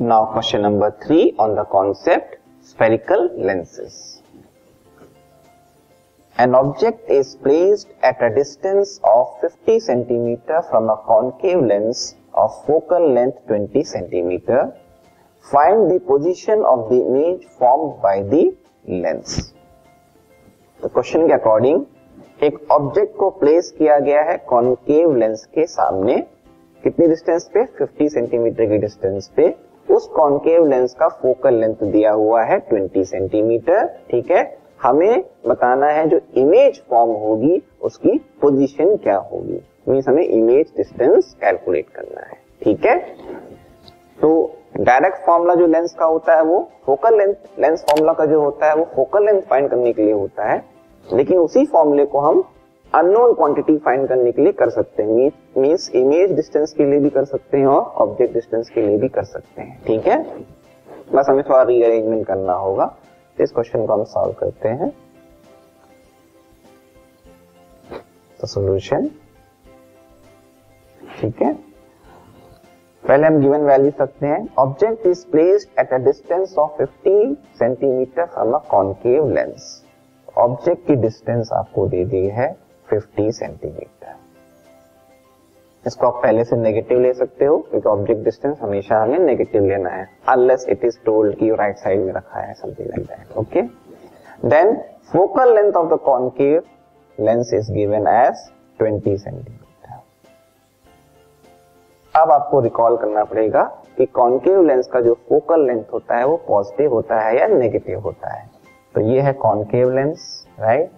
Now question number three on the concept spherical lenses an object is placed at a distance of 50 centimetre from a concave lens of focal length 20 centimetre find the position of the image form by the lens तो question के according एक object को place किया गया है concave lens के सामने. कितनी डिस्टेंस पे? 50 सेंटीमीटर की डिस्टेंस पे. उस कॉन्केव लेंस का फोकल लेंथ दिया हुआ है 20 सेंटीमीटर ठीक है? हमें बताना है जो इमेज फॉर्म होगी, उसकी पोजीशन क्या होगी। मीन्स हमें इमेज डिस्टेंस कैलकुलेट करना है, ठीक है? तो डायरेक्ट फॉर्मूला जो लेंस का होता है वो फोकल लेंथ लेंस फॉर्मूला का जो होता है वो फोकल लेंथ फाइंड करने के लिए होता है, लेकिन उसी फॉर्मूले को हम अननोन क्वांटिटी फाइंड करने के लिए कर सकते हैं। मीन्स इमेज डिस्टेंस के लिए भी कर सकते हैं और ऑब्जेक्ट डिस्टेंस के लिए भी कर सकते हैं। ठीक है? बस हमें थोड़ा रीअरेंजमेंट करना होगा। इस क्वेश्चन को हम सॉल्व करते हैं। तो सॉल्यूशन ठीक है? पहले हम गिवन वैल्यू सकते हैं। Object is placed at a distance of 50 centimetre from a concave lens object की डिस्टेंस आपको दे दी है। 50 सेंटीमीटर इसको आप पहले से नेगेटिव ले सकते हो, क्योंकि ऑब्जेक्ट डिस्टेंस हमेशा हमें नेगेटिव लेना है अनलेस इट इज़ टोल्ड कि राइट साइड में रखा है something like that okay then focal length of the concave lens is given as 20 centimetre अब आपको रिकॉल करना पड़ेगा कि कॉन्केव लेंस का जो फोकल लेंथ होता है, वो पॉजिटिव होता है या नेगेटिव होता है। तो ये है कॉन्केव लेंस राइट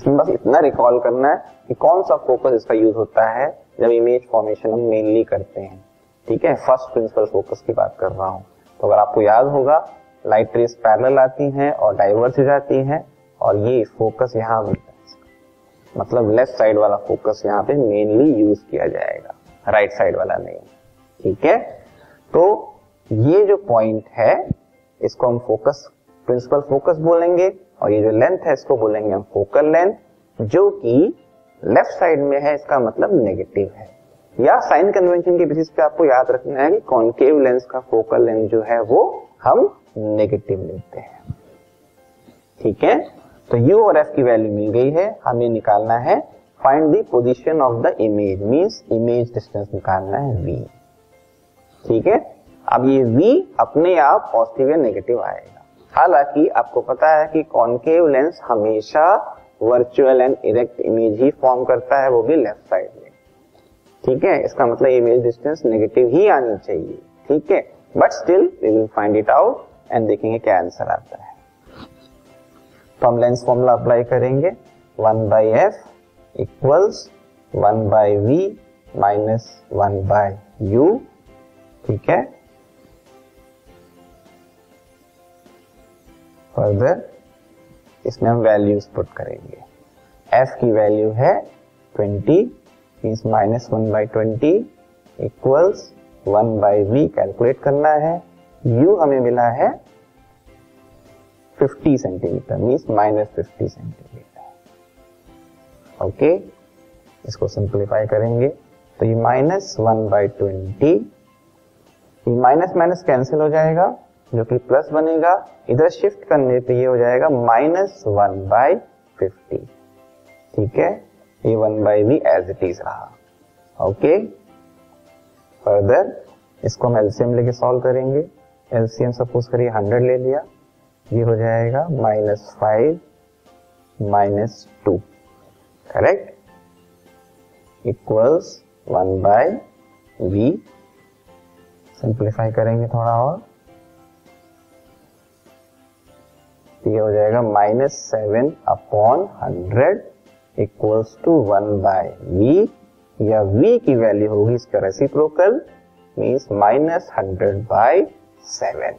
इसमें बस इतना रिकॉल करना है कि कौन सा फोकस इसका यूज़ होता है जब इमेज फॉर्मेशन हम मेनली करते हैं। ठीक है? फ़र्स्ट प्रिंसिपल फोकस की बात कर रहा हूँ। तो अगर आपको याद होगा लाइट रेस पैरल आती हैं और डाइवर्स हो जाती हैं और ये फोकस यहाँ मतलब लेफ़्ट साइड वाला फोकस यहाँ पे मेनली यूज़ किया जाएगा। राइट साइड वाला नहीं। ठीक है? तो ये जो पॉइंट है, इसको हम फोकस प्रिंसिपल फोकस बोलेंगे। और ये जो लेंथ है, इसको बोलेंगे हम फोकल लेंथ जो कि लेफ़्ट साइड में है, इसका मतलब नेगेटिव है। या साइन कन्वेंशन के बेसिस पे आपको याद रखना है कि कॉन्केव लेंस का फोकल लेंथ जो है, वो हम नेगेटिव लेते हैं। ठीक है? तो u और f की वैल्यू मिल गई है, हमें निकालना है। Find the position of the image means image distance निकालना है v ठीक है? अब ये v अपने आप पॉजिटिव या नेगेटिव आएगा। हालाँकि आपको पता है कि कॉन्केव लेंस हमेशा वर्चुअल एंड इरेक्ट इमेज ही फॉर्म करता है, वो भी लेफ़्ट साइड में। ठीक है? इसका मतलब इमेज डिस्टेंस नेगेटिव ही आनी चाहिए। ठीक है? But still we will find it out and देखेंगे क्या आंसर आता है। तो हम लेंस फॉर्मूला अप्लाई करेंगे। One by f equals one by v minus one by u ठीक है? फर्दर इसमें हम वैल्यूज़ पुट करेंगे। एफ़ की वैल्यू है 20 means minus one by twenty equals one by v calculate करना है। U हमें मिला है 50 centimetre means minus fifty centimetre okay इसको सिंप्लीफाई करेंगे। तो ये minus one by twenty minus minus cancel हो जाएगा। जो कि प्लस बनेगा, इधर शिफ्ट करने पे ये हो जाएगा माइनस वन बाई फिफ्टी ठीक है? ये वन बाई भी एज इट इज़ रहा। ओके फर्दर इसको हम एलसीएम लेके सॉल्व करेंगे। एलसीएम सपोज़ करिए हंड्रेड ले लिया। ये हो जाएगा minus five minus two correct equals one by v simplify करेंगे थोड़ा और। ये हो जाएगा minus seven upon hundred equals to one by v या v की वैल्यू होगी इसका reciprocal means minus hundred by seven.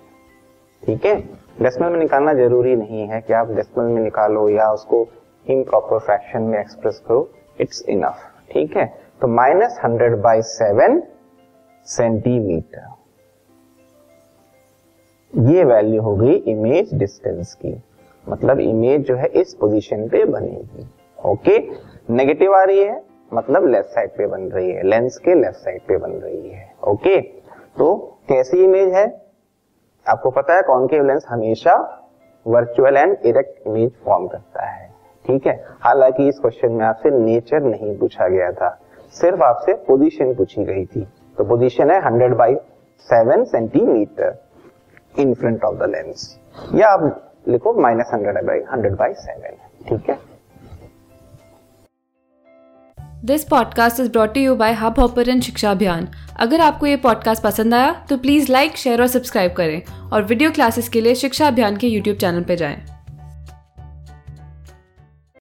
ठीक है? डेसिमल में निकालना ज़रूरी नहीं है कि आप डेसिमल में निकालो या उसको इम प्रॉपर फ्रैक्शन में एक्सप्रेस करो। इट्स इनफ ठीक है? तो minus hundred by seven centimetre ये वैल्यू हो गई इमेज डिस्टेंस की। मतलब इमेज जो है इस पोजीशन पे बनेगी। ओके नेगेटिव आ रही है मतलब लेफ़्ट साइड पे बन रही है। लेंस के लेफ़्ट साइड पे बन रही है। ओके तो कैसी इमेज है? आपको पता है कॉनकेव लेंस हमेशा virtual and erect image form करता है। ठीक है? हालाँकि इस क्वेश्चन में आपसे नेचर नहीं पूछा गया था। सिर्फ़ आपसे पोजीशन पूछी गई थी। तो पोजीशन है hundred by seven centimetre in front of the lens या आप लिखो minus hundred by hundred by seven ठीक है? This podcast is brought you by Hub Hopper and Shiksha Abhiyan अगर आपको ये पॉडकास्ट पसंद आया तो प्लीज़ लाइक शेयर और सब्सक्राइब करें और वीडियो क्लासेस के लिए शिक्षा अभियान के यूट्यूब चैनल पर जाएँ।